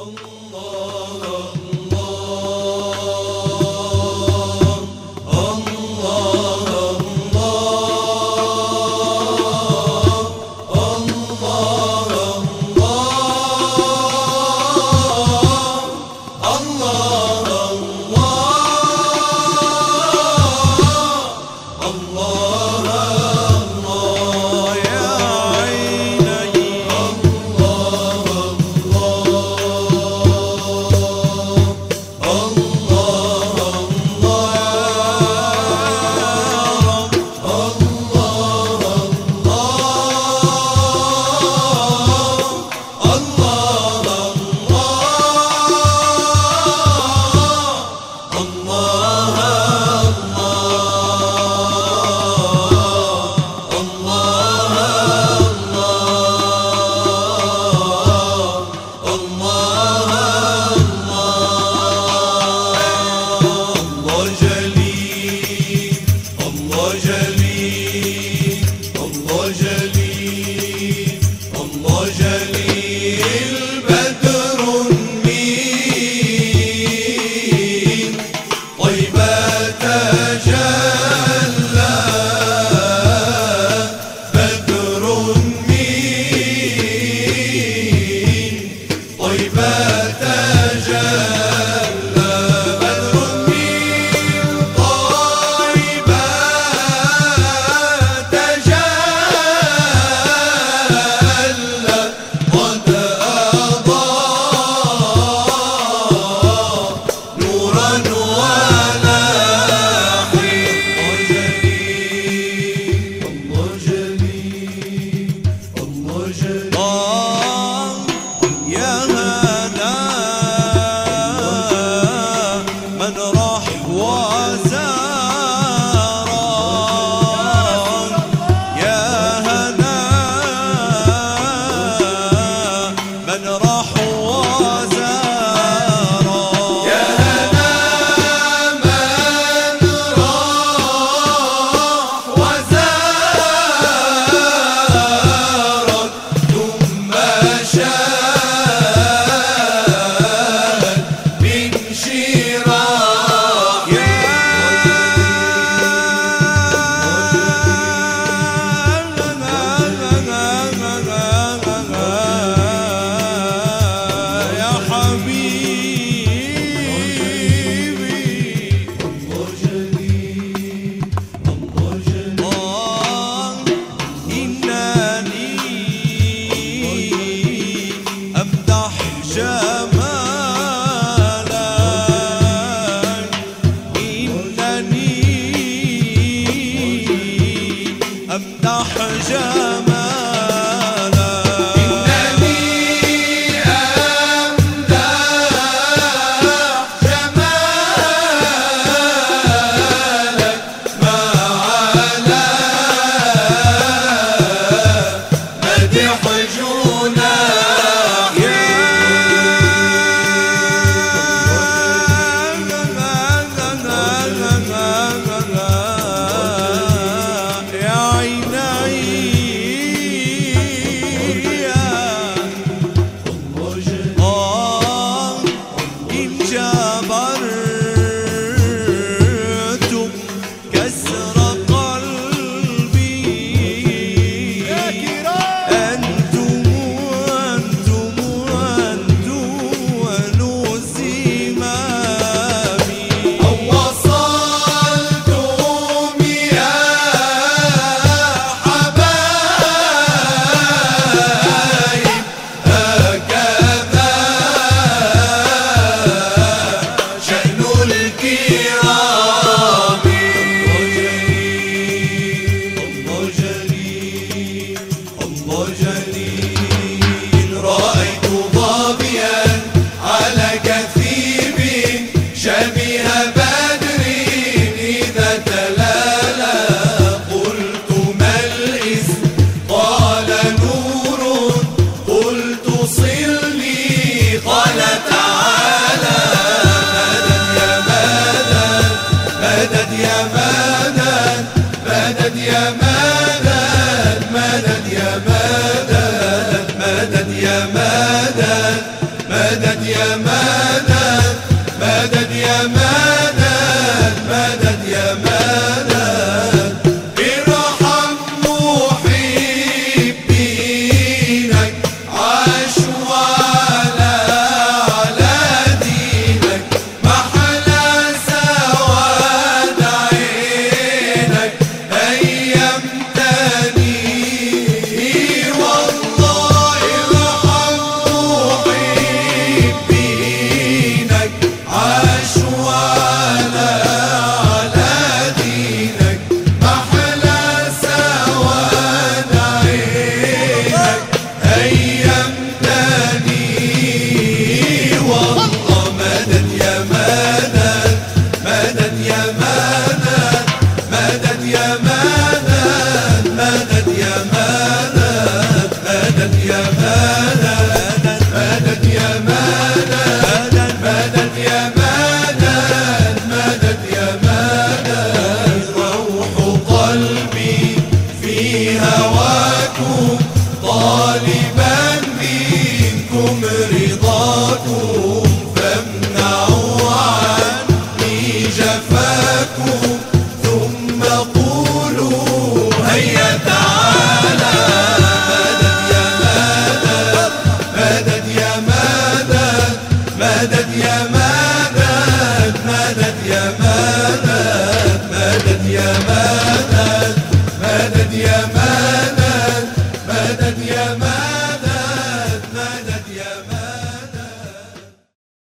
Allah أحجامه وجليل رأيت ظابيا على كثيب شبيه بدر إذا تلالا. قلت ما الإسم قال نور. قلت صلي قال تعالى. بدت يا مدد بدت يا مدد بدت يا Ahmed, yeah.